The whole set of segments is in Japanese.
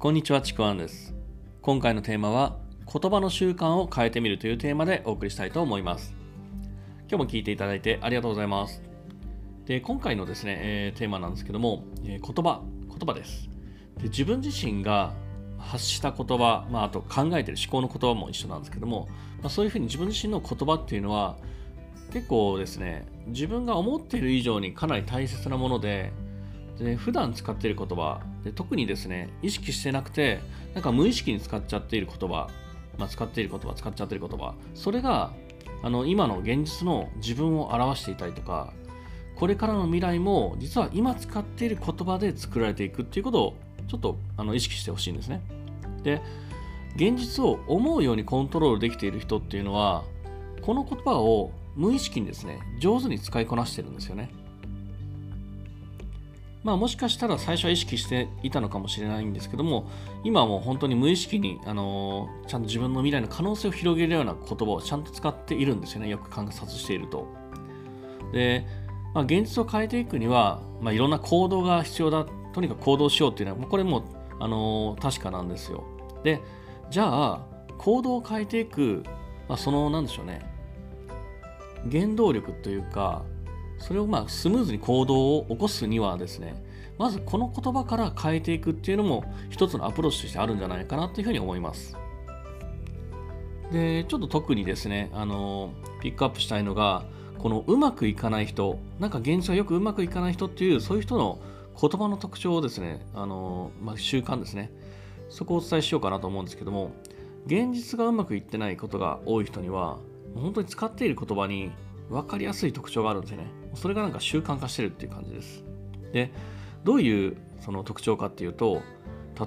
こんにちは、ちくわんです。今回のテーマは、言葉の習慣を変えてみるというテーマでお送りしたいと思います。今日も聞いていただいてありがとうございます。で、今回のですね、えーテーマなんですけども、えー言葉、言葉です。で自分自身が発した言葉、まあ、あと考えてる思考の言葉も一緒なんですけども、まあ、そういうふうに自分自身の言葉っていうのは、結構ですね、自分が思っている以上にかなり大切なもので、で普段使っている言葉で特にですね意識してなくてなんか無意識に使っちゃっている言葉、まあ、使っている言葉使っちゃっている言葉それがあの今の現実の自分を表していたりとかこれからの未来も実は今使っている言葉で作られていくっていうことをちょっとあの意識してほしいんですね。で現実を思うようにコントロールできている人っていうのはこの言葉を無意識にですね上手に使いこなしてるんですよね。まあ、もしかしたら最初は意識していたのかもしれないんですけども今はもう本当に無意識に、あのーちゃんと自分の未来の可能性を広げるような言葉をちゃんと使っているんですよね。よく観察していると。で、まあ、現実を変えていくには、まあ、いろんな行動が必要だ。とにかく行動しようっていうのはこれも、あのー確かなんですよ。でじゃあ行動を変えていく、まあ、そのなんでしょうね。原動力というかそれをまあスムーズに行動を起こすにはですねまずこの言葉から変えていくっていうのも一つのアプローチとしてあるんじゃないかなというふうに思います。でちょっと特にですねあのピックアップしたいのがこのうまくいかない人なんか現実がよくうまくいかない人っていうそういう人の言葉の特徴をですねあの、まあ、習慣ですね。そこをお伝えしようかなと思うんですけども現実がうまくいってないことが多い人には本当に使っている言葉に分かりやすい特徴があるんですよね。それがなんか習慣化してるっていう感じです。でどういうその特徴かっていうと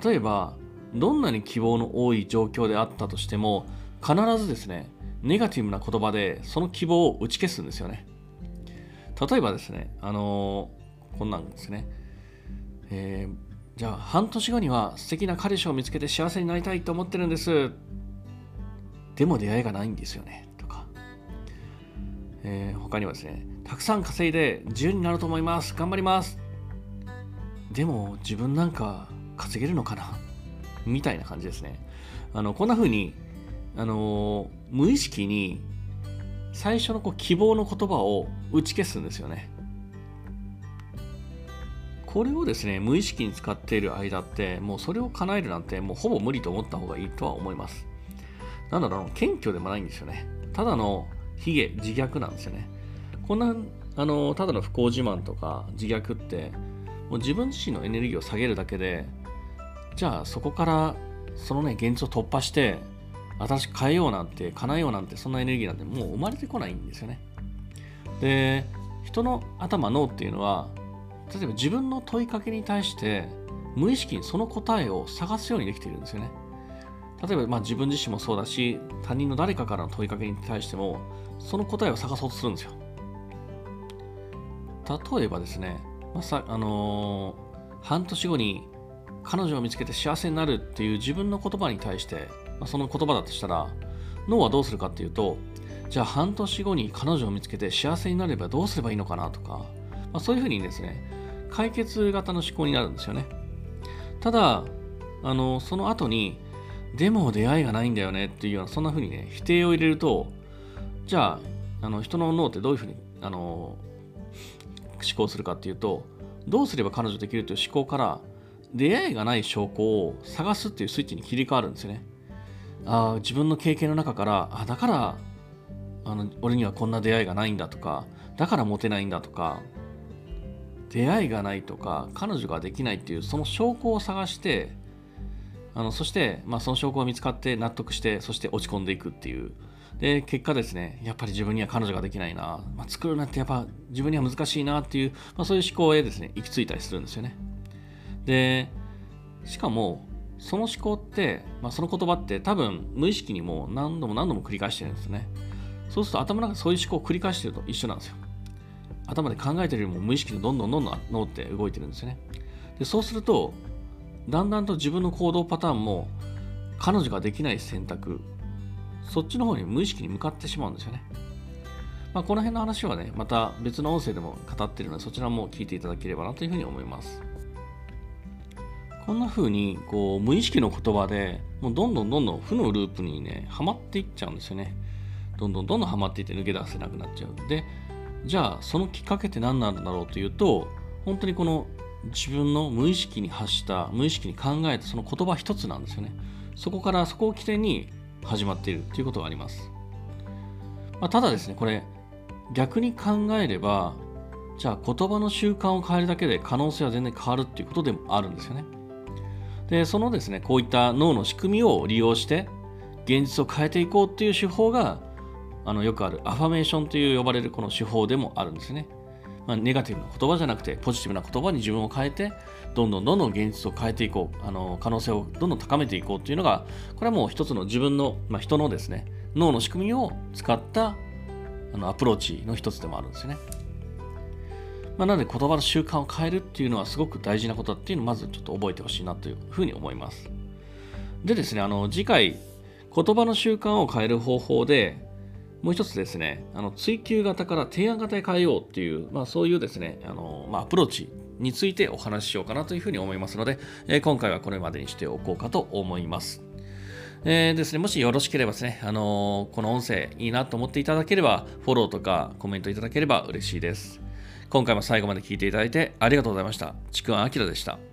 例えばどんなに希望の多い状況であったとしても必ずですねネガティブな言葉でその希望を打ち消すんですよね。例えばですねあのーこんなんですね。えーじゃあ半年後には素敵な彼氏を見つけて幸せになりたいと思ってるんです。でも出会いがないんですよね。えー他にはですね、たくさん稼いで自由になると思います。頑張ります。でも自分なんか稼げるのかな？みたいな感じですね。あのこんな風に、あのー無意識に最初のこう希望の言葉を打ち消すんですよね。これをですね、無意識に使っている間って、もうそれを叶えるなんて、もうほぼ無理と思った方がいいとは思います。なんだろう、謙虚でもないんですよね。ただの卑下、自虐なんですよね。こんな、あの、ただの不幸自慢とか自虐って、もう自分自身のエネルギーを下げるだけで、じゃあそこから、そのね、現実を突破して、新しく変えようなんて、叶えようなんて、そんなエネルギーなんてもう生まれてこないんですよね。で、人の頭、脳っていうのは、例えば自分の問いかけに対して、無意識にその答えを探すようにできているんですよね。例えば、まあ、自分自身もそうだし他人の誰かからの問いかけに対してもその答えを探そうとするんですよ。例えばですね、まさあのー半年後に彼女を見つけて幸せになるっていう自分の言葉に対して、まあ、その言葉だとしたら脳はどうするかっていうとじゃあ半年後に彼女を見つけて幸せになればどうすればいいのかなとか、まあ、そういうふうにですね解決型の思考になるんですよね。ただあのその後にでも出会いがないんだよねっていうようなそんな風にね否定を入れるとじゃああの人の脳ってどういう風にあの思考するかっていうとどうすれば彼女できるという思考から出会いがない証拠を探すっていうスイッチに切り替わるんですよね。あー自分の経験の中からあだからあの俺にはこんな出会いがないんだとかだからモテないんだとか出会いがないとか彼女ができないっていうその証拠を探してあのそして、まあ、その証拠が見つかって納得してそして落ち込んでいくっていう。で結果ですねやっぱり自分には彼女ができないな、まあ、作るなってやっぱ自分には難しいなっていう、まあ、そういう思考へですね行き着いたりするんですよね。でしかもその思考って、まあ、その言葉って多分無意識にもう何度も何度も繰り返してるんですね。そうすると頭の中そういう思考を繰り返してると一緒なんですよ。頭で考えてるよりも無意識でどんどんどんどん脳って動いてるんですよね。でそうするとだんだんと自分の行動パターンも彼女ができない選択そっちの方に無意識に向かってしまうんですよね。まあ、この辺の話はね、また別の音声でも語っているので、そちらも聞いていただければなというふうに思います。こんな風にこう無意識の言葉でもうどんどんどんどん負のループにねはまっていっちゃうんですよねどんどんどんどんはまっていって抜け出せなくなっちゃうでじゃあそのきっかけって何なんだろうというと本当にこの自分の無意識に発した無意識に考えたその言葉一つなんですよね。そこからそこを起点に始まっているということがあります、まあ、ただですねこれ逆に考えればじゃあ言葉の習慣を変えるだけで可能性は全然変わるっていうことでもあるんですよね。でそのですねこういった脳の仕組みを利用して現実を変えていこうっていう手法があのよくあるアファメーションという呼ばれるこの手法でもあるんですね、まあ、ネガティブな言葉じゃなくてポジティブな言葉に自分を変えてどんどんどんどん現実を変えていこうあの可能性をどんどん高めていこうっていうのがこれはもう一つの自分の、まあ、人のですね脳の仕組みを使ったあのアプローチの一つでもあるんですよね。まあ、なので言葉の習慣を変えるっていうのはすごく大事なことだっていうのをまずちょっと覚えてほしいなというふうに思います。でですね、あの次回、言葉の習慣を変える方法でもう一つですね、あの追求型から提案型へ変えようっていう、まあ、そういうですね、あのまあ、アプローチについてお話ししようかなというふうに思いますので、えー、今回はこれまでにしておこうかと思います。えー、ですね、もしよろしければですね、あのー、この音声いいなと思っていただければ、フォローとかコメントいただければ嬉しいです。今回も最後まで聞いていただいてありがとうございました。ちくわあきらでした。